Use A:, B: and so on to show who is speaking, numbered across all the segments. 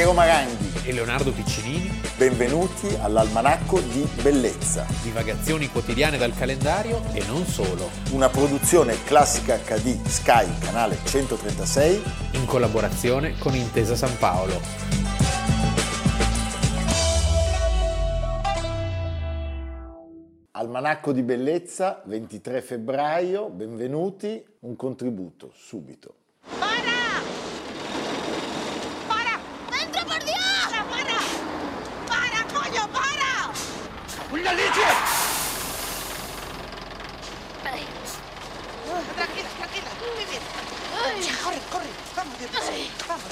A: Piero Maranghi
B: e Leonardo Piccinini.
A: Benvenuti all'Almanacco di Bellezza.
B: Divagazioni quotidiane dal calendario e non solo.
A: Una produzione classica HD Sky, canale 136.
B: In collaborazione con Intesa San Paolo.
A: Almanacco di Bellezza, 23 febbraio, benvenuti, un contributo subito.
C: ¡La leche! Tranquila, tranquila. Muy bien. Ya, corre, corre. Vamos, Dios. Vamos.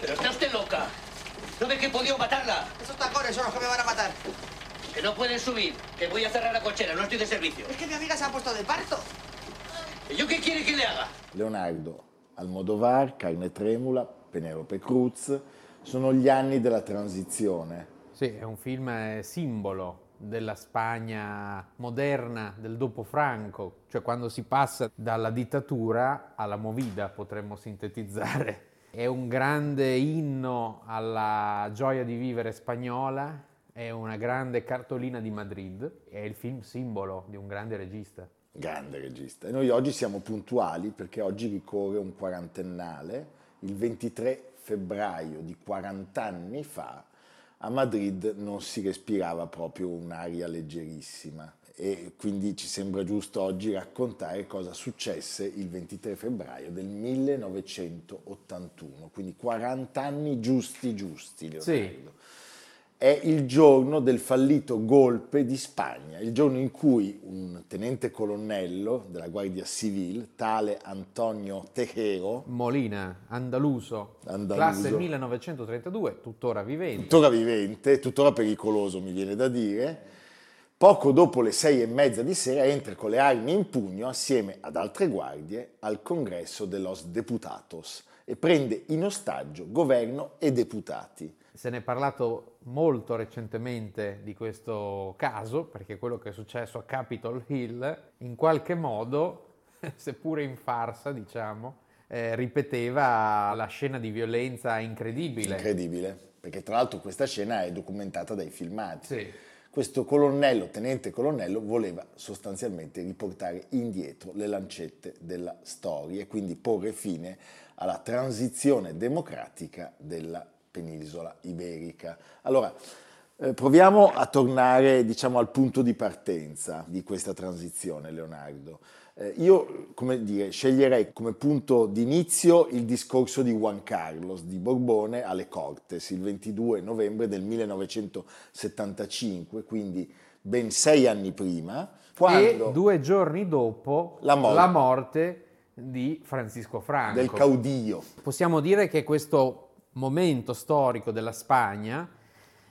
D: Pero está usted loca. ¿No ve que he podido matarla?
C: Esos tacones son los que me van a matar.
D: Que no pueden subir. Que voy a cerrar la cochera. No estoy de servicio.
C: Es que mi amiga se ha puesto de parto.
D: ¿Y yo qué quiere que le haga?
A: Leonardo, Almodovar, Carne Tremula, Penelope Cruz, sono gli anni della transizione.
B: Sì, è un film simbolo della Spagna moderna, del dopo Franco, cioè quando si passa dalla dittatura alla movida, potremmo sintetizzare. È un grande inno alla gioia di vivere spagnola, è una grande cartolina di Madrid, è il film simbolo di un grande regista
A: grande regista. E noi oggi siamo puntuali perché oggi ricorre un quarantennale, il 23 febbraio di 40 anni fa a Madrid non si respirava proprio un'aria leggerissima e quindi ci sembra giusto oggi raccontare cosa successe il 23 febbraio del 1981, quindi 40 anni giusti giusti, Leonardo. Sì è il giorno del fallito golpe di Spagna, il giorno in cui un tenente colonnello della Guardia Civil, tale Antonio Tejero,
B: Molina, andaluso, andaluso, classe 1932, tuttora vivente.
A: Tuttora vivente, tuttora pericoloso mi viene da dire, poco dopo le sei e mezza di sera entra con le armi in pugno assieme ad altre guardie al congresso de los Deputatos e prende in ostaggio governo e deputati.
B: Se ne è parlato molto recentemente di questo caso, perché quello che è successo a Capitol Hill in qualche modo, seppure in farsa, diciamo, eh, ripeteva la scena di violenza incredibile.
A: Incredibile, perché tra l'altro questa scena è documentata dai filmati.
B: Sì.
A: Questo colonnello, tenente colonnello, voleva sostanzialmente riportare indietro le lancette della storia e quindi porre fine alla transizione democratica della penisola iberica. Allora, eh, proviamo a tornare diciamo, al punto di partenza di questa transizione, Leonardo. Eh, io, come dire, sceglierei come punto di inizio il discorso di Juan Carlos di Borbone alle Cortes, il 22 novembre del 1975, quindi ben sei anni prima.
B: Quando e due giorni dopo la morte, la morte di Francisco Franco.
A: Del caudillo.
B: Possiamo dire che questo momento storico della Spagna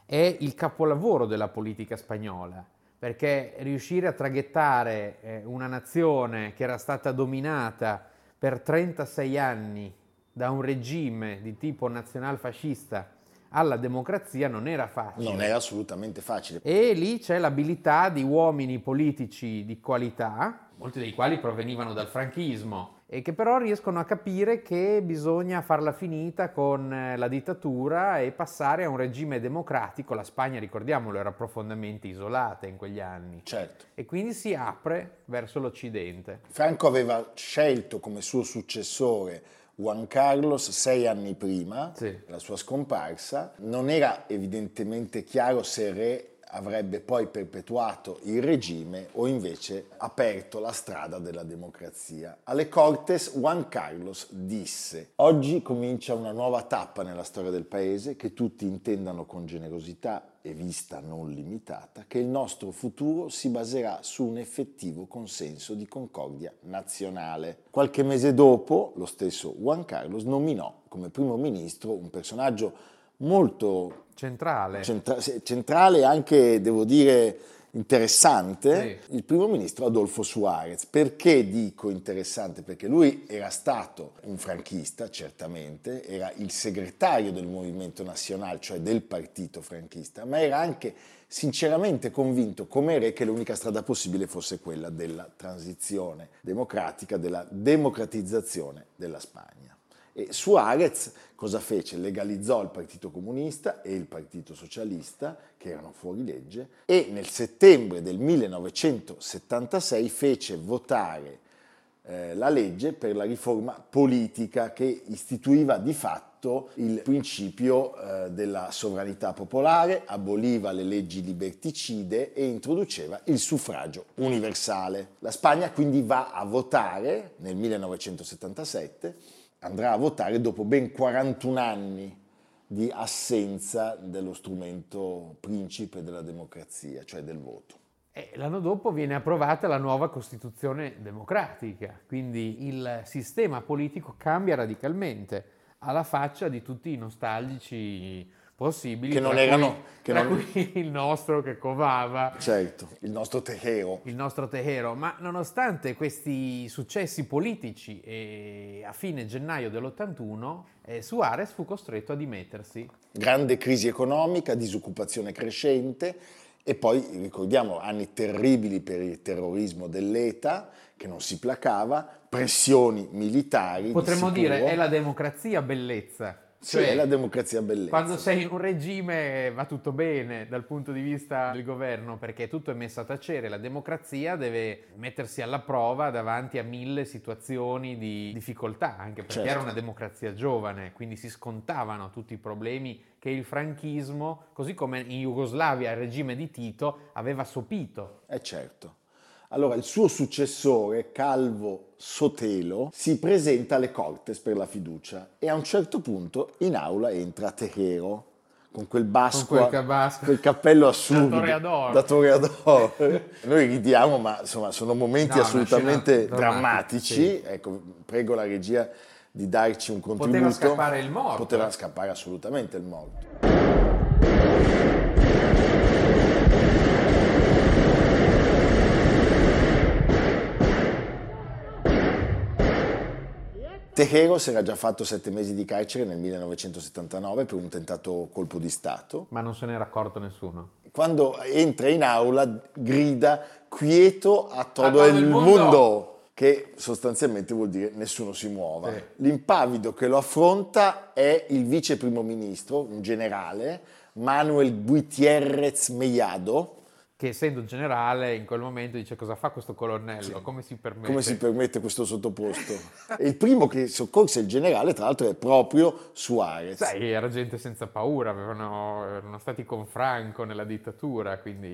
B: è il capolavoro della politica spagnola, perché riuscire a traghettare eh, una nazione che era stata dominata per 36 anni da un regime di tipo nazionalfascista alla democrazia non era facile.
A: Non era assolutamente facile.
B: E lì c'è l'abilità di uomini politici di qualità, molti dei quali provenivano dal franchismo, e che però riescono a capire che bisogna farla finita con eh, la dittatura e passare a un regime democratico. La Spagna, ricordiamolo, era profondamente isolata in quegli anni.
A: Certo.
B: E quindi si apre verso l'Occidente.
A: Franco aveva scelto come suo successore Juan Carlos sei anni prima,
B: sì.
A: la sua scomparsa. Non era evidentemente chiaro se il re avrebbe poi perpetuato il regime o invece aperto la strada della democrazia. Alle Cortes Juan Carlos disse oggi comincia una nuova tappa nella storia del paese che tutti intendano con generosità e vista non limitata che il nostro futuro si baserà su un effettivo consenso di concordia nazionale. Qualche mese dopo lo stesso Juan Carlos nominò come primo ministro un personaggio molto
B: centrale.
A: Centra- centrale anche, devo dire, interessante il primo ministro Adolfo Suarez. Perché dico interessante? Perché lui era stato un franchista, certamente, era il segretario del Movimento Nazionale, cioè del partito franchista, ma era anche sinceramente convinto come re che l'unica strada possibile fosse quella della transizione democratica, della democratizzazione della Spagna. E Suarez cosa fece? Legalizzò il Partito Comunista e il Partito Socialista, che erano fuori legge, e nel settembre del 1976 fece votare eh, la legge per la riforma politica che istituiva di fatto il principio eh, della sovranità popolare, aboliva le leggi liberticide e introduceva il suffragio universale. La Spagna quindi va a votare nel 1977 andrà a votare dopo ben 41 anni di assenza dello strumento principe della democrazia, cioè del voto.
B: E l'anno dopo viene approvata la nuova Costituzione democratica, quindi il sistema politico cambia radicalmente alla faccia di tutti i nostalgici possibili.
A: Che non erano...
B: Cui, non... cui il nostro che covava.
A: Certo, il nostro Tejero.
B: Il nostro Tejero, ma nonostante questi successi politici eh, a fine gennaio dell'81, eh, Suarez fu costretto a dimettersi.
A: Grande crisi economica, disoccupazione crescente e poi ricordiamo anni terribili per il terrorismo dell'ETA che non si placava, pressioni militari.
B: Potremmo dire è la democrazia bellezza.
A: Cioè, sì, la democrazia bellezza.
B: Quando sei in un regime va tutto bene dal punto di vista del governo perché tutto è messo a tacere, la democrazia deve mettersi alla prova davanti a mille situazioni di difficoltà, anche perché certo. era una democrazia giovane, quindi si scontavano tutti i problemi che il franchismo, così come in Jugoslavia il regime di Tito, aveva sopito.
A: Eh certo. Allora il suo successore, Calvo Sotelo, si presenta alle Cortes per la fiducia e a un certo punto in aula entra Tejero con quel basco,
B: quel,
A: quel cappello assurdo.
B: Da toreador.
A: Noi ridiamo, ma insomma sono momenti no, assolutamente drammatici. Sì. Ecco, prego la regia di darci un contributo.
B: Poteva scappare il morto.
A: Poteva scappare assolutamente il morto. Tejeros era già fatto sette mesi di carcere nel 1979 per un tentato colpo di Stato.
B: Ma non se n'era accorto nessuno.
A: Quando entra in aula grida quieto a todo, il mondo. mondo. che sostanzialmente vuol dire nessuno si muova. Sì. L'impavido che lo affronta è il vice primo ministro, un generale, Manuel Gutierrez Mellado,
B: che essendo generale in quel momento dice cosa fa questo colonnello, sì. come si permette?
A: Come si permette questo sottoposto? e il primo che soccorse il generale tra l'altro è proprio Suarez.
B: Sai, era gente senza paura, avevano, erano stati con Franco nella dittatura, quindi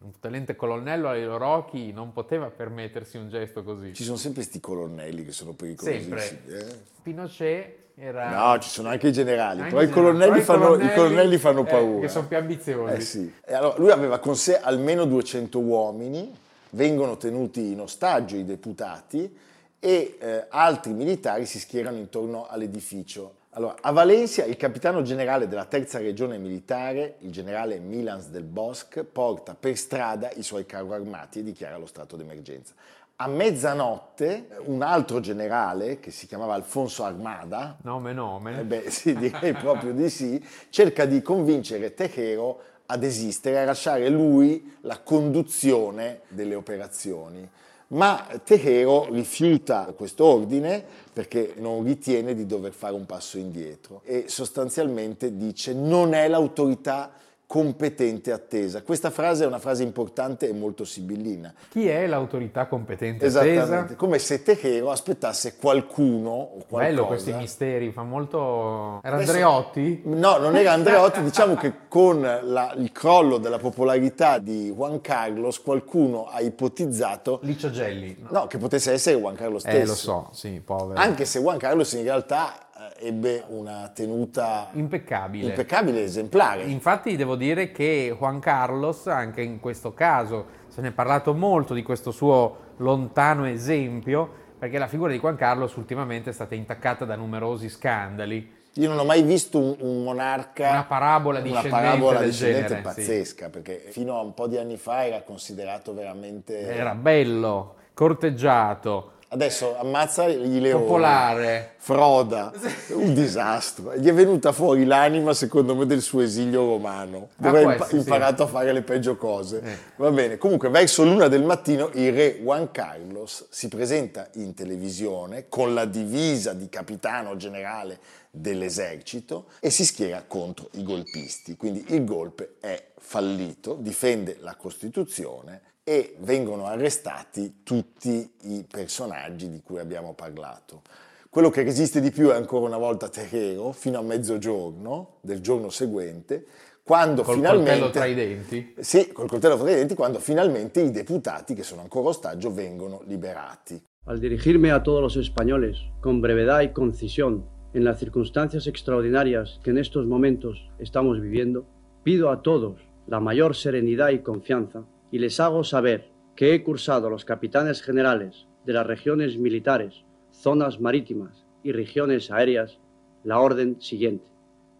B: un talente colonnello ai loro occhi non poteva permettersi un gesto così.
A: Ci sono sempre questi colonnelli che sono pericolosissimi.
B: Sempre. Eh? Pinochet era...
A: No, ci sono anche i generali, anche però, i colonnelli, però fanno, colonnelli, i colonnelli fanno paura.
B: Eh, che sono più ambiziosi.
A: Eh sì. allora, lui aveva con sé almeno 200 uomini, vengono tenuti in ostaggio i deputati e eh, altri militari si schierano intorno all'edificio. Allora, a Valencia il capitano generale della terza regione militare, il generale Milans del Bosque, porta per strada i suoi carro armati e dichiara lo stato d'emergenza. A mezzanotte un altro generale che si chiamava Alfonso Armada,
B: nome nome,
A: eh beh sì direi proprio di sì, cerca di convincere Tejero a desistere, a lasciare lui la conduzione delle operazioni. Ma Tejero rifiuta questo ordine perché non ritiene di dover fare un passo indietro e sostanzialmente dice non è l'autorità competente attesa. Questa frase è una frase importante e molto sibillina.
B: Chi è l'autorità competente
A: Esattamente,
B: attesa?
A: come se Tejero aspettasse qualcuno o qualcosa.
B: Bello questi misteri, fa molto... Era Adesso, Andreotti?
A: No, non era Andreotti, diciamo che con la, il crollo della popolarità di Juan Carlos qualcuno ha ipotizzato...
B: Licio Gelli.
A: No. no, che potesse essere Juan Carlos stesso.
B: Eh, lo so, sì, povero.
A: Anche se Juan Carlos in realtà ebbe una tenuta
B: impeccabile.
A: impeccabile, esemplare.
B: Infatti devo dire che Juan Carlos, anche in questo caso, se ne è parlato molto di questo suo lontano esempio, perché la figura di Juan Carlos ultimamente è stata intaccata da numerosi scandali
A: Io non ho mai visto un, un monarca.
B: Una parabola
A: una
B: discendente
A: parabola
B: del
A: discendente
B: genere,
A: pazzesca, perché fino a un po' di anni fa era considerato veramente.
B: Era bello, corteggiato,
A: Adesso ammazza gli leoni.
B: popolare.
A: Froda, un disastro. Gli è venuta fuori l'anima, secondo me, del suo esilio romano, dove ha impa-
B: essere, sì.
A: imparato a fare le peggio cose.
B: Eh.
A: Va bene, comunque verso l'una del mattino il re Juan Carlos si presenta in televisione con la divisa di capitano generale dell'esercito e si schiera contro i golpisti. Quindi il golpe è fallito, difende la Costituzione e vengono arrestati tutti i personaggi di cui abbiamo parlato. Quello che resiste di più è ancora una volta Terrero, fino a mezzogiorno del giorno seguente, quando
B: Col
A: finalmente...
B: coltello tra i denti.
A: Sì, col coltello fra i denti, quando finalmente i deputati, che sono ancora ostaggio, vengono liberati.
E: Al dirigirme a todos los españoles, con brevedad y concisión, en las circunstancias extraordinarias que en estos momentos estamos viviendo, pido a todos la mayor serenidad y confianza y les hago saber que he cursado a los capitanes generales de las regiones militares, zonas marítimas y regiones aéreas la orden siguiente.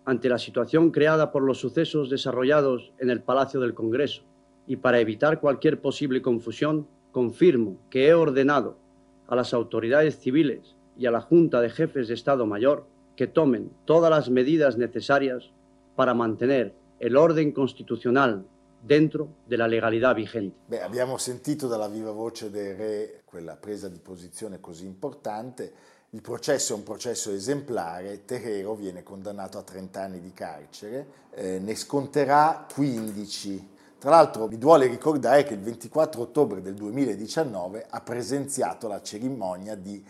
E: Ante la situación creada por los sucesos desarrollados en el Palacio del Congreso y para evitar cualquier posible confusión, confirmo que he ordenado a las autoridades civiles y a la Junta de Jefes de Estado Mayor que tomen todas las medidas necesarias para mantener el orden constitucional dentro de la legalidad vigente.
A: Beh, abbiamo sentito dalla viva voce del re quella presa di posizione così importante. Il processo è un processo esemplare, Terrero viene condannato a 30 anni di carcere, eh, ne sconterà 15. Tra l'altro mi duole ricordare che il 24 ottobre del 2019 ha presenziato la cerimonia di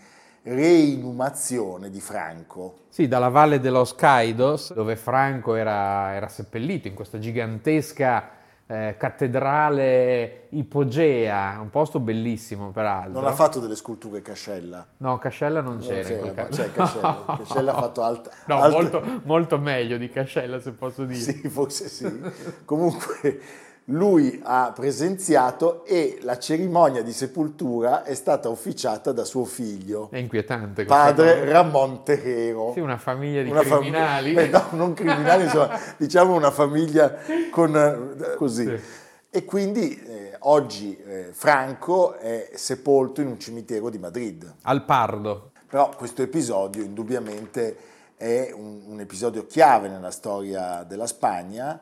A: reinumazione di Franco.
B: Sì, dalla valle dello Scaidos, dove Franco era, era seppellito in questa gigantesca eh, cattedrale ipogea, un posto bellissimo peraltro.
A: Non ha fatto delle sculture Cascella.
B: No, Cascella non
A: Non
B: c'era. in quel
A: ma
B: caso.
A: c'è Cascella. Cascella ha fatto alt-
B: No,
A: alte-
B: molto, molto meglio di Cascella, se posso dire.
A: Sì, forse sì. Comunque lui ha presenziato e la cerimonia di sepoltura è stata officiata da suo figlio,
B: È inquietante.
A: padre
B: cosa.
A: Ramon Terrero.
B: Sì, una famiglia di
A: Una fam-
B: criminali.
A: eh, no, non criminali, insomma, diciamo una famiglia con eh, così.
B: Sì.
A: E quindi eh, oggi eh, Franco è sepolto in un cimitero di Madrid.
B: Al Pardo.
A: Però questo episodio indubbiamente è un, un episodio chiave nella storia della Spagna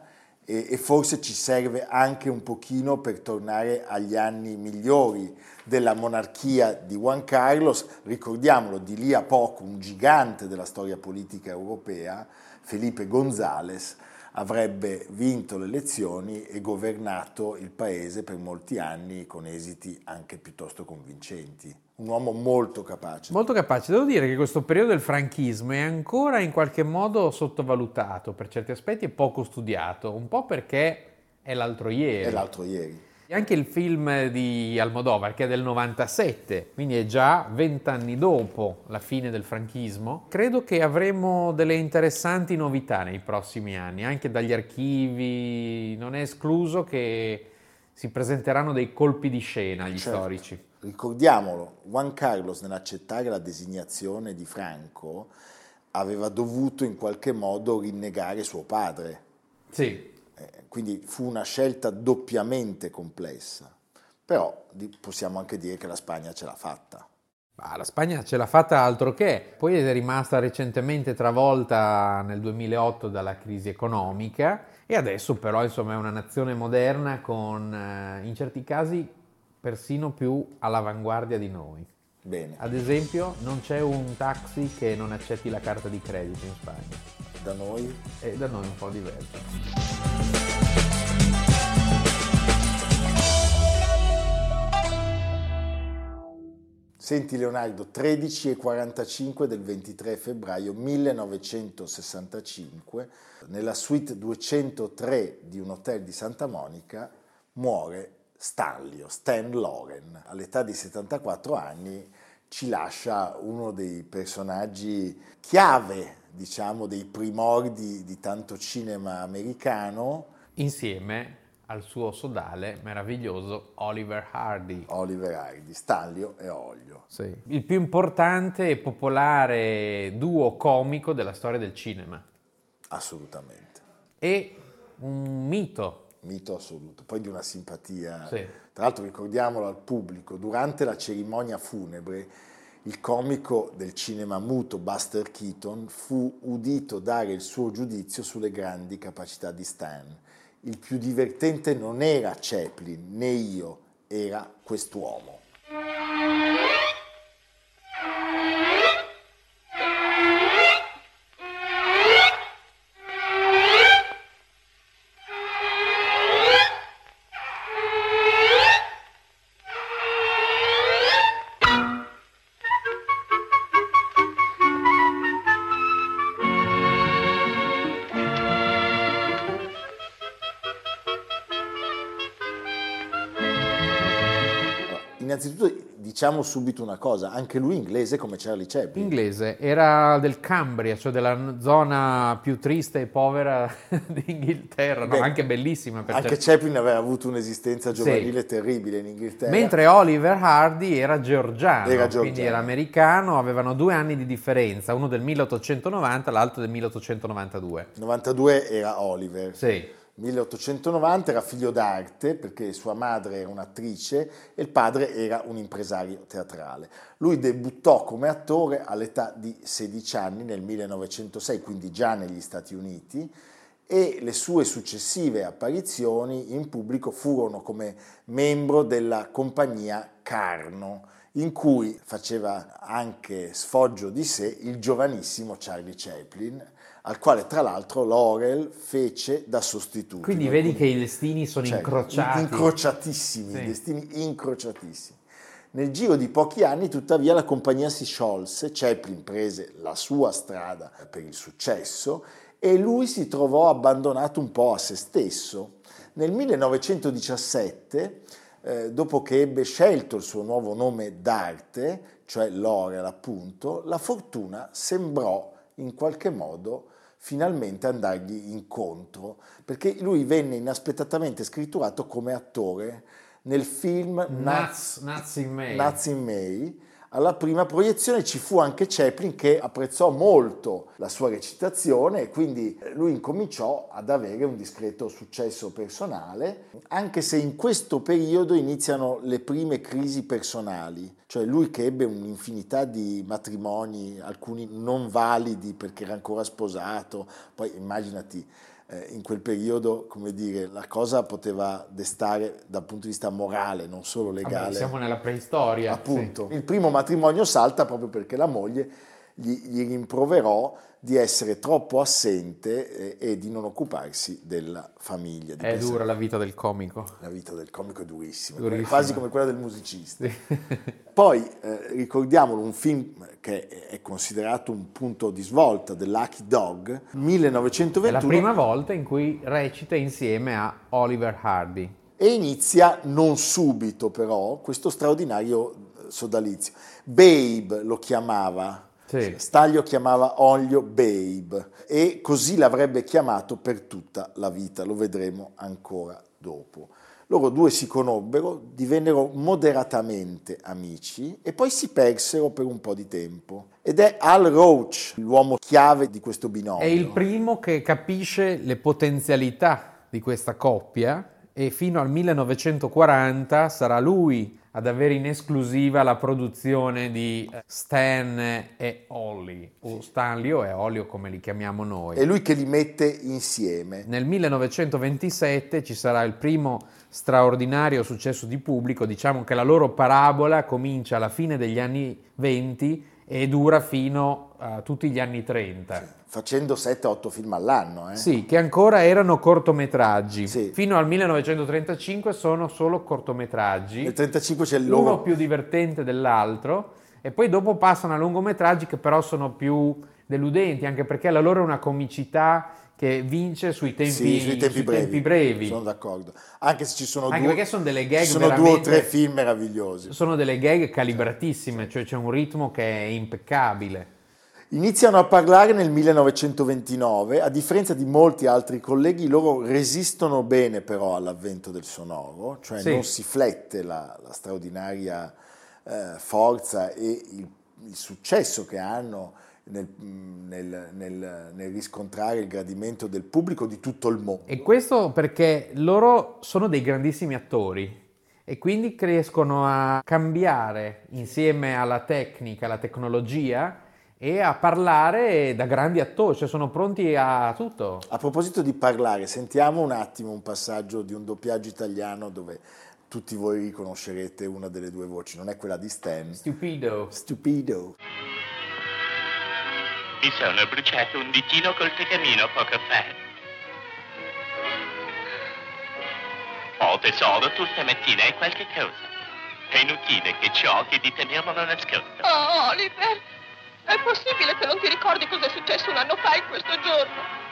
A: e, e forse ci serve anche un pochino per tornare agli anni migliori della monarchia di Juan Carlos. Ricordiamolo, di lì a poco un gigante della storia politica europea, Felipe González, avrebbe vinto le elezioni e governato il paese per molti anni con esiti anche piuttosto convincenti. Un uomo molto capace.
B: Molto capace. Devo dire che questo periodo del franchismo è ancora in qualche modo sottovalutato per certi aspetti e poco studiato, un po' perché è l'altro ieri.
A: E l'altro ieri.
B: E Anche il film di Almodovar, che è del 97, quindi è già vent'anni dopo la fine del franchismo, credo che avremo delle interessanti novità nei prossimi anni, anche dagli archivi. Non è escluso che si presenteranno dei colpi di scena agli
A: Certo.
B: storici.
A: Ricordiamolo, Juan Carlos nell'accettare la designazione di Franco aveva dovuto in qualche modo rinnegare suo padre,
B: Sì,
A: quindi fu una scelta doppiamente complessa, però possiamo anche dire che la Spagna ce l'ha fatta.
B: Ma la Spagna ce l'ha fatta altro che, poi è rimasta recentemente travolta nel 2008 dalla crisi economica e adesso però insomma è una nazione moderna con eh, in certi casi persino più all'avanguardia di noi.
A: Bene,
B: Ad esempio non c'è un taxi che non accetti la carta di credito in Spagna
A: da noi
B: e da noi un po' diverso.
A: Senti Leonardo, 13 e 45 del 23 febbraio 1965, nella suite 203 di un hotel di Santa Monica, muore Stanlio, Stan Loren. All'età di 74 anni ci lascia uno dei personaggi chiave, diciamo, dei primordi di tanto cinema americano.
B: Insieme al suo sodale meraviglioso Oliver Hardy.
A: Oliver Hardy, Stanlio e Olio.
B: Sì. Il più importante e popolare duo comico della storia del cinema.
A: Assolutamente.
B: E un mito.
A: Mito assoluto, poi di una simpatia.
B: Sì.
A: Tra l'altro ricordiamolo al pubblico, durante la cerimonia funebre il comico del cinema muto Buster Keaton fu udito dare il suo giudizio sulle grandi capacità di Stan. Il più divertente non era Chaplin né io, era quest'uomo. Diciamo subito una cosa, anche lui inglese come Charlie Chaplin.
B: Inglese, era del Cambria, cioè della zona più triste e povera d'Inghilterra, no,
A: Beh,
B: anche bellissima. per
A: Anche
B: certi-
A: Chaplin aveva avuto un'esistenza giovanile
B: Sì.
A: terribile in Inghilterra.
B: Mentre Oliver Hardy era georgiano,
A: Era
B: quindi
A: georgiano.
B: era americano, avevano due anni di differenza, uno del 1890 l'altro del 1892.
A: 92 era Oliver.
B: Sì,
A: 1890 era figlio d'arte perché sua madre era un'attrice e il padre era un impresario teatrale. Lui debuttò come attore all'età di 16 anni nel 1906, quindi già negli Stati Uniti, e le sue successive apparizioni in pubblico furono come membro della compagnia Carno, in cui faceva anche sfoggio di sé il giovanissimo Charlie Chaplin, al quale tra l'altro Laurel fece da sostituto.
B: quindi vedi che i destini sono
A: Cioè,
B: incrociati.
A: Incrociatissimi,
B: Sì.
A: destini incrociatissimi. Nel giro di pochi anni, tuttavia, la compagnia si sciolse, Chaplin prese la sua strada per il successo e lui si trovò abbandonato un po' a se stesso. Nel 1917, eh, dopo che ebbe scelto il suo nuovo nome d'arte, cioè Laurel appunto, la fortuna sembrò in qualche modo finalmente andargli incontro, perché lui venne inaspettatamente scritturato come attore nel film
B: Nuts, Nuts in May.
A: Nuts in May. Alla prima proiezione ci fu anche Chaplin che apprezzò molto la sua recitazione e quindi lui incominciò ad avere un discreto successo personale, anche se in questo periodo iniziano le prime crisi personali, cioè lui che ebbe un'infinità di matrimoni, alcuni non validi perché era ancora sposato, poi immaginati eh, in quel periodo, come dire, la cosa poteva destare dal punto di vista morale, non solo
B: Vabbè,
A: legale.
B: siamo nella preistoria.
A: Appunto,
B: sì.
A: il primo matrimonio salta proprio perché la moglie gli, gli rimproverò di essere troppo assente eh, e di non occuparsi della famiglia. di
B: È
A: pensare-
B: dura la vita del comico.
A: La vita del comico è durissima,
B: Durissima.
A: quasi come quella del musicista.
B: Sì.
A: Poi eh, ricordiamolo, un film che è considerato un punto di svolta, Lucky Dog,
B: È
A: 1921.
B: la prima volta in cui recita insieme a Oliver Hardy.
A: E inizia non subito però questo straordinario eh, sodalizio. Babe lo chiamava,
B: Sì.
A: Staglio chiamava Olio Babe e così l'avrebbe chiamato per tutta la vita, lo vedremo ancora dopo. Loro due si conobbero, divennero moderatamente amici e poi si persero per un po' di tempo. Ed è Al Roach l'uomo chiave di questo binomio.
B: È il primo che capisce le potenzialità di questa coppia e fino al 1940 sarà lui ad avere in esclusiva la produzione di eh, Stan e Ollie, o Stanlio e Olio come li chiamiamo noi.
A: È lui che li mette insieme.
B: Nel 1927 ci sarà il primo straordinario successo di pubblico, diciamo che la loro parabola comincia alla fine degli anni 20 e dura fino a tutti gli anni 30.
A: facendo 7-8 film all'anno. Eh?
B: Sì, che ancora erano cortometraggi.
A: Sì.
B: Fino al 1935 sono solo cortometraggi,
A: Nel 35 c'è il
B: uno più divertente dell'altro, e poi dopo passano a lungometraggi che però sono più deludenti, anche perché la loro è una comicità che vince sui tempi,
A: Sì, sui tempi
B: sui
A: brevi.
B: tempi brevi.
A: Sono d'accordo. Anche se ci sono,
B: Anche
A: due,
B: perché sono delle gag
A: sono due o tre film meravigliosi.
B: Sono delle gag calibratissime, cioè c'è un ritmo che è impeccabile.
A: Iniziano a parlare nel 1929, a differenza di molti altri colleghi, loro resistono bene però all'avvento del sonoro, cioè
B: Sì.
A: non si flette la, la straordinaria eh, forza e il, il successo che hanno nel, nel- nel- nel riscontrare il gradimento del pubblico di tutto il mondo.
B: E questo perché loro sono dei grandissimi attori e quindi riescono a cambiare insieme alla tecnica, alla tecnologia e a parlare da grandi attori, cioè sono pronti a tutto.
A: A proposito di parlare, sentiamo un attimo un passaggio di un doppiaggio italiano dove tutti voi riconoscerete una delle due voci, non è quella di Stan.
B: Stupido.
A: Stupido.
F: Mi sono bruciato un ditino col tegamino poco fa. Oh tesoro, tu stamattina hai qualche cosa. È inutile che giochi di tenermelo nascosto.
G: Oh, Oliver, è possibile che non ti ricordi cosa è successo un anno fa in questo giorno?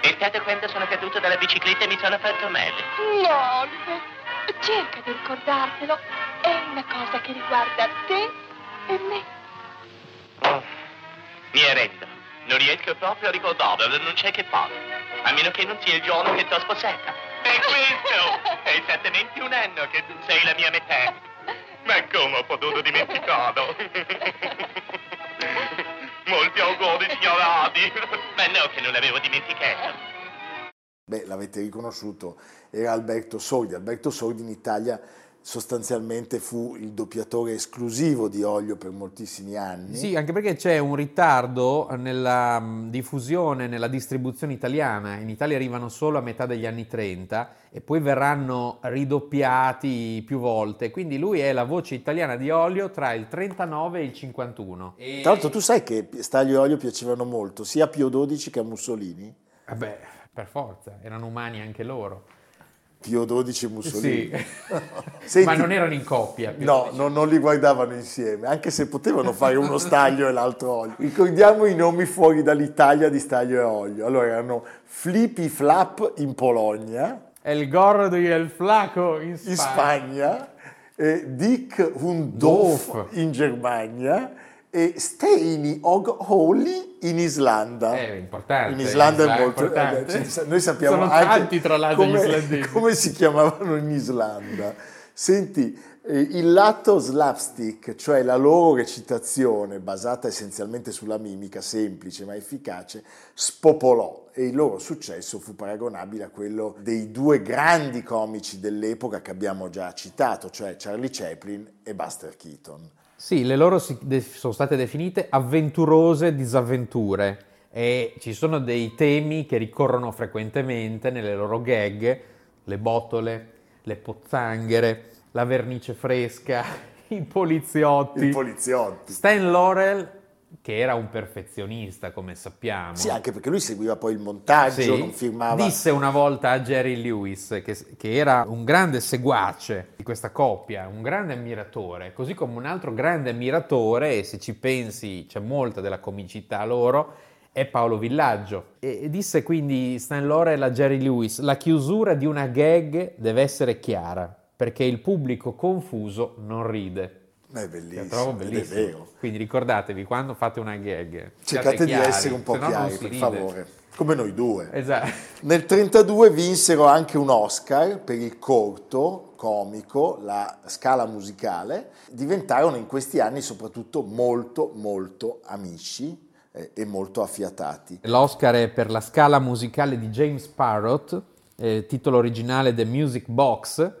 F: È stato quando sono caduto dalla bicicletta e mi sono fatto male.
G: No, Oliver, cerca di ricordartelo. È una cosa che riguarda te e me.
F: Oh, mi arrendo. Non riesco proprio a ricordarlo, non c'è che fare. A meno che non sia il giorno che t'ho sposata. È questo! È esattamente un anno che tu sei la mia metà. Ma come ho potuto dimenticarlo? Molti auguri, signor Hardy. Ma no, che non l'avevo dimenticato.
A: Beh, l'avete riconosciuto, era Alberto Sordi. Alberto Sordi in Italia sostanzialmente fu il doppiatore esclusivo di Olio per moltissimi anni.
B: Sì, anche perché c'è un ritardo nella mh, diffusione, nella distribuzione italiana. In Italia arrivano solo a metà degli anni 30 e poi verranno ridoppiati più volte. Quindi lui è la voce italiana di Olio tra il 39 e il 51. E...
A: Tra l'altro tu sai che Staglio e Olio piacevano molto sia a Pio XII che a Mussolini?
B: Vabbè, per forza, erano umani anche loro.
A: Pio XII e Mussolini.
B: Sì.
A: Senti-
B: Ma non erano in coppia.
A: No, no, non li guardavano insieme, anche se potevano fare uno staglio e l'altro olio. Ricordiamo i nomi fuori dall'Italia di staglio e olio. Allora erano Flippy Flap in Polonia,
B: El gordo y el flaco in Spagna.
A: in Spagna, eh, Dick Hundorf in Germania e Steini Og Holy in Islanda.
B: È importante.
A: In Islanda è
B: Isla-
A: molto...
B: importante.
A: eh, ci- noi sappiamo
B: Sono
A: anche
B: tanti, tra l'altro, gli
A: come,
B: islandesi.
A: come si chiamavano in Islanda. Senti, eh, il lato slapstick, cioè la loro recitazione basata essenzialmente sulla mimica, semplice ma efficace, spopolò e il loro successo fu paragonabile a quello dei due grandi comici dell'epoca che abbiamo già citato, cioè Charlie Chaplin e Buster Keaton.
B: Sì, le loro sono state definite avventurose disavventure e ci sono dei temi che ricorrono frequentemente nelle loro gag, le botole, le pozzanghere, la vernice fresca, i poliziotti.
A: I poliziotti.
B: Stan Laurel, che era un perfezionista, come sappiamo.
A: Sì, anche perché lui seguiva poi il montaggio,
B: Sì.
A: non firmava...
B: Disse una volta a Jerry Lewis, che, che era un grande seguace di questa coppia, un grande ammiratore, così come un altro grande ammiratore, e se ci pensi c'è molta della comicità loro, è Paolo Villaggio. E, e disse quindi Stan Laurel a Jerry Lewis, la chiusura di una gag deve essere chiara, perché il pubblico confuso non ride.
A: È bellissimo,
B: La trovo bellissimo. Quindi ricordatevi, quando fate una gag,
A: Cercate
B: siate
A: di
B: chiari,
A: essere un po' chiari, per favore, come noi due.
B: Esatto.
A: Nel 1932 vinsero anche un Oscar per il corto comico, la scala musicale. Diventarono in questi anni soprattutto molto, molto amici eh, e molto affiatati.
B: L'Oscar è per la scala musicale di James Parrott, eh, titolo originale The Music Box.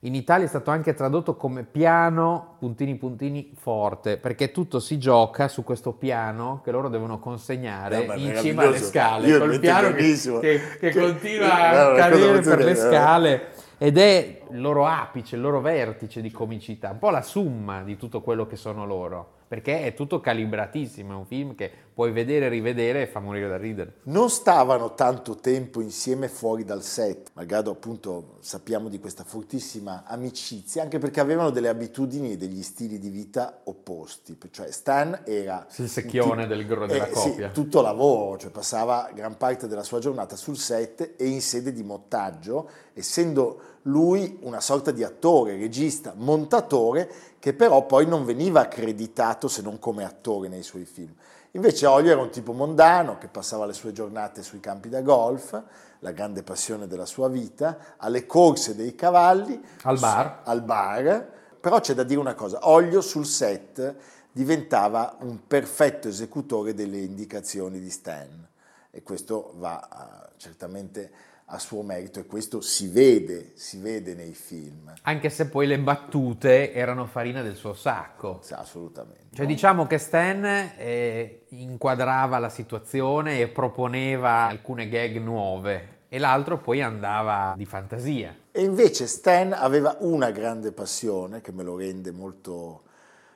B: In Italia è stato anche tradotto come piano puntini puntini forte, perché tutto si gioca su questo piano che loro devono consegnare
A: è
B: in cima alle scale,
A: Io
B: col piano che, che- che continua a cadere per le
A: bella.
B: scale ed è il loro apice, il loro vertice di comicità, un po' la summa di tutto quello che sono loro, perché è tutto calibratissimo, è un film che puoi vedere e rivedere e fa morire da ridere.
A: Non stavano tanto tempo insieme fuori dal set, malgrado appunto sappiamo di questa fortissima amicizia, anche perché avevano delle abitudini e degli stili di vita opposti. Cioè Stan era...
B: Il secchione del, della
A: eh,
B: coppia.
A: Sì, tutto lavoro, cioè passava gran parte della sua giornata sul set e in sede di montaggio, essendo lui una sorta di attore, regista, montatore, che però poi non veniva accreditato se non come attore nei suoi film. Invece Olio era un tipo mondano che passava le sue giornate sui campi da golf, la grande passione della sua vita, alle corse dei cavalli,
B: al bar.
A: Al bar. Però c'è da dire una cosa, Olio sul set diventava un perfetto esecutore delle indicazioni di Stan e questo va uh, certamente a suo merito e questo si vede, si vede nei film.
B: Anche se poi le battute erano farina del suo sacco.
A: Assolutamente.
B: Cioè diciamo che Stan eh, inquadrava la situazione e proponeva alcune gag nuove e l'altro poi andava di fantasia.
A: E invece Stan aveva una grande passione che me lo rende molto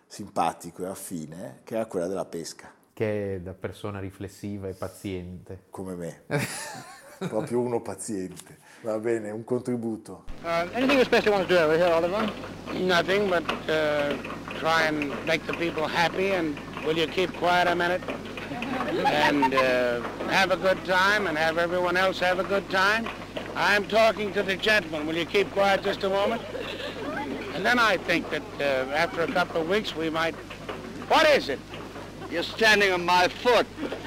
A: simpatico e affine, che era quella della pesca.
B: Che da persona riflessiva e paziente.
A: Come me. proprio uno paziente. Va bene, un contributo.
H: Uh, anything special you want to do over here, Oliver? Nothing, but uh, try and make the people happy, and will you keep quiet a minute? And uh, have a good time, and have everyone else have a good time. I'm talking to the gentleman. Will you keep quiet just a moment? And then I think that uh, after a couple of weeks we might... What is it? You're standing on my foot.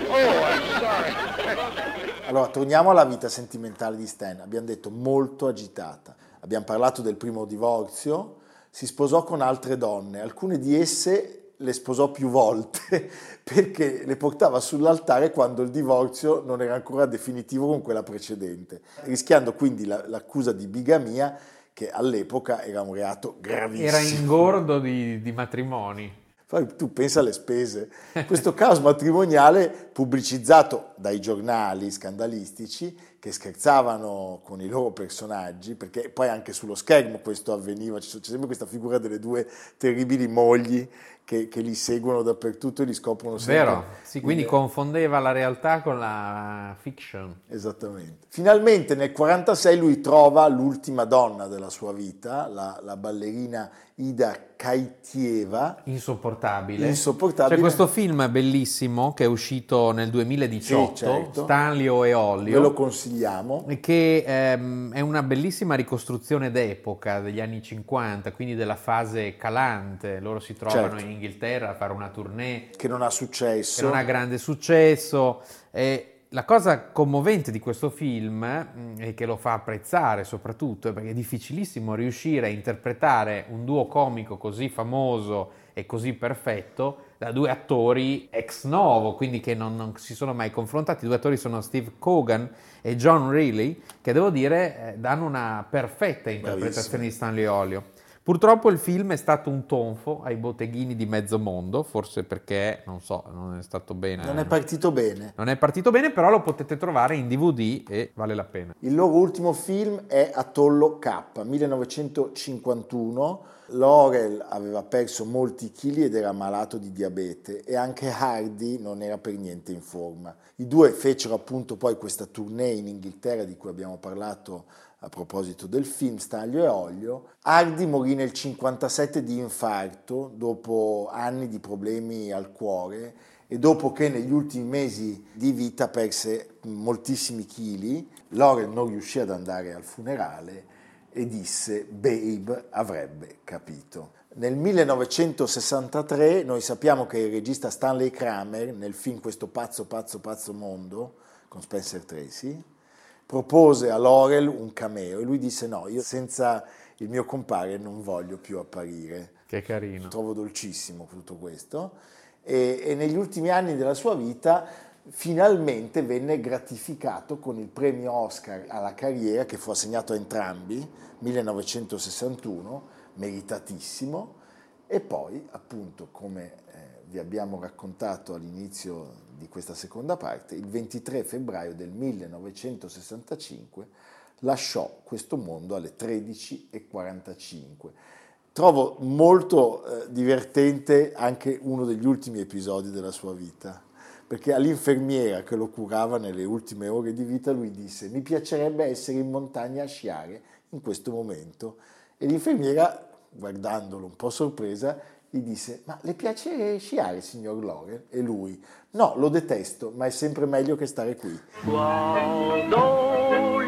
H: Oh, I'm sorry.
A: Allora, torniamo alla vita sentimentale di Stan. Abbiamo detto molto agitata. Abbiamo parlato del primo divorzio. Si sposò con altre donne. Alcune di esse le sposò più volte perché le portava sull'altare quando il divorzio non era ancora definitivo con quella precedente, rischiando quindi la, l'accusa di bigamia che all'epoca era un reato gravissimo.
B: Era ingordo di, di matrimoni.
A: Tu pensa alle spese. Questo caos matrimoniale pubblicizzato dai giornali scandalistici che scherzavano con i loro personaggi, perché poi anche sullo schermo questo avveniva, c'è sempre questa figura delle due terribili mogli che, che, li seguono dappertutto e li scoprono sempre.
B: Vero, sì, quindi in... confondeva la realtà con la fiction.
A: Esattamente. Finalmente nel 1946 lui trova l'ultima donna della sua vita, la, la ballerina Ida Kaitieva.
B: Insopportabile.
A: Insopportabile.
B: C'è questo film bellissimo che è uscito nel 2018, sì, certo. Stanlio e Ollio.
A: Ve lo consigliamo.
B: Che ehm, è una bellissima ricostruzione d'epoca degli anni 50, quindi della fase calante. Loro si trovano certo. in Inghilterra a fare una tournée.
A: Che non ha successo.
B: Che non ha grande successo. E la cosa commovente di questo film mm, e che lo fa apprezzare soprattutto è perché è difficilissimo riuscire a interpretare un duo comico così famoso e così perfetto da due attori ex novo, quindi che non, non si sono mai confrontati. I due attori sono Steve Cogan e John Reilly, che devo dire eh, danno una perfetta interpretazione Bravissimo. di Stanley Olio. Purtroppo il film è stato un tonfo ai botteghini di mezzo mondo, forse perché, non so, non è stato bene.
A: Non è partito bene.
B: Non è partito bene, però lo potete trovare in DVD e vale la pena.
A: Il loro ultimo film è Atollo K, 1951. Laurel aveva perso molti chili ed era malato di diabete e anche Hardy non era per niente in forma. I due fecero appunto poi questa tournée in Inghilterra di cui abbiamo parlato a proposito del film Staglio e Olio, Hardy morì nel 1957 di infarto dopo anni di problemi al cuore e dopo che negli ultimi mesi di vita perse moltissimi chili, Laurel non riuscì ad andare al funerale e disse Babe avrebbe capito. Nel 1963 noi sappiamo che il regista Stanley Kramer nel film Questo pazzo pazzo pazzo mondo con Spencer Tracy propose a Laurel un cameo e lui disse no, io senza il mio compare non voglio più apparire.
B: Che carino.
A: Trovo dolcissimo tutto questo. E, e negli ultimi anni della sua vita finalmente venne gratificato con il premio Oscar alla carriera che fu assegnato a entrambi, 1961, meritatissimo, e poi appunto come vi abbiamo raccontato all'inizio di questa seconda parte, il 23 febbraio del 1965 lasciò questo mondo alle 13.45. Trovo molto eh, divertente anche uno degli ultimi episodi della sua vita, perché all'infermiera che lo curava nelle ultime ore di vita lui disse mi piacerebbe essere in montagna a sciare in questo momento e l'infermiera guardandolo un po' sorpresa gli disse ma le piace sciare signor Loren? E lui no lo detesto ma è sempre meglio che stare qui
I: Guardo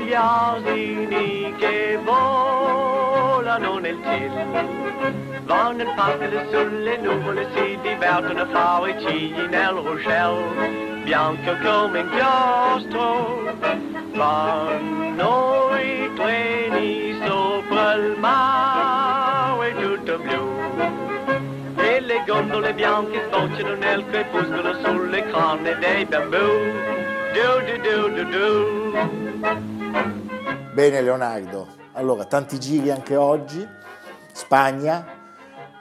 I: gli asini che volano nel cielo, vanno in patria sulle nuvole, si divertono a fare cigli nel Rochelle, bianco come inchiostro, vanno i treni le bianche sbocciano nel crepuscolo sulle canne dei bambù. Do do do do.
A: Bene Leonardo, allora tanti giri anche oggi, Spagna,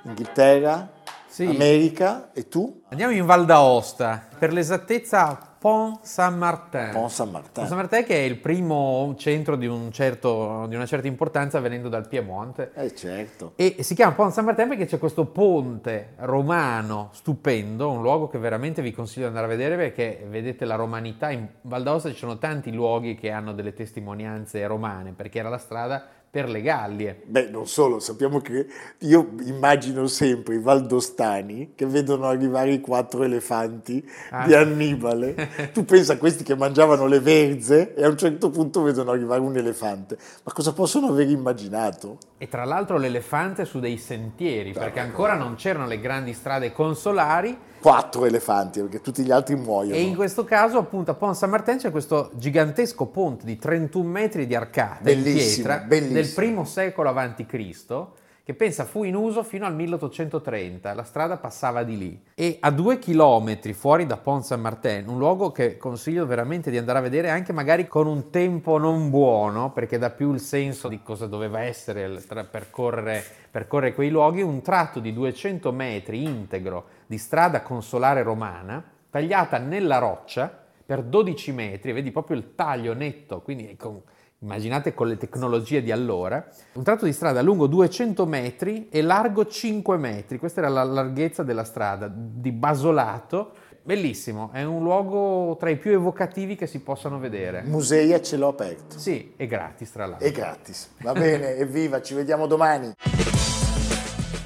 A: Inghilterra,
B: Sì.
A: America e tu?
B: Andiamo in Val d'Aosta, per l'esattezza Pont Saint-Martin.
A: Pont Saint-Martin.
B: Pont Saint-Martin che è il primo centro di, un certo- di una certa importanza venendo dal Piemonte.
A: Eh certo.
B: E si chiama Pont Saint-Martin perché c'è questo ponte romano stupendo, un luogo che veramente vi consiglio di andare a vedere perché vedete la romanità. In Val d'Aosta ci sono tanti luoghi che hanno delle testimonianze romane perché era la strada per le Gallie.
A: Beh, non solo, sappiamo che io immagino sempre i valdostani che vedono arrivare i quattro elefanti
B: Ah.
A: di Annibale. tu pensa a questi che mangiavano le verze e a un certo punto vedono arrivare un elefante. Ma cosa possono aver immaginato?
B: E tra l'altro l'elefante su dei sentieri, perché ancora non c'erano le grandi strade consolari
A: Quattro elefanti, perché tutti gli altri muoiono.
B: e in questo caso appunto a Pont Saint-Martin c'è questo gigantesco ponte di 31 metri di arcata in
A: Bellissimo,
B: pietra
A: bellissimo.
B: del primo secolo avanti Cristo che pensa fu in uso fino al 1830, la strada passava di lì. E a due chilometri fuori da Pont Saint-Martin, un luogo che consiglio veramente di andare a vedere anche magari con un tempo non buono, perché dà più il senso di cosa doveva essere percorrere, percorrere quei luoghi, un tratto di 200 metri integro di strada consolare romana, tagliata nella roccia per 12 metri, vedi proprio il taglio netto, quindi con- immaginate con le tecnologie di allora, un tratto di strada lungo 200 metri e largo 5 metri, questa era la larghezza della strada, di basolato, bellissimo, è un luogo tra i più evocativi che si possano vedere.
A: Musei a cielo aperto.
B: Sì, è gratis tra l'altro.
A: È gratis. Va bene, evviva, ci vediamo domani.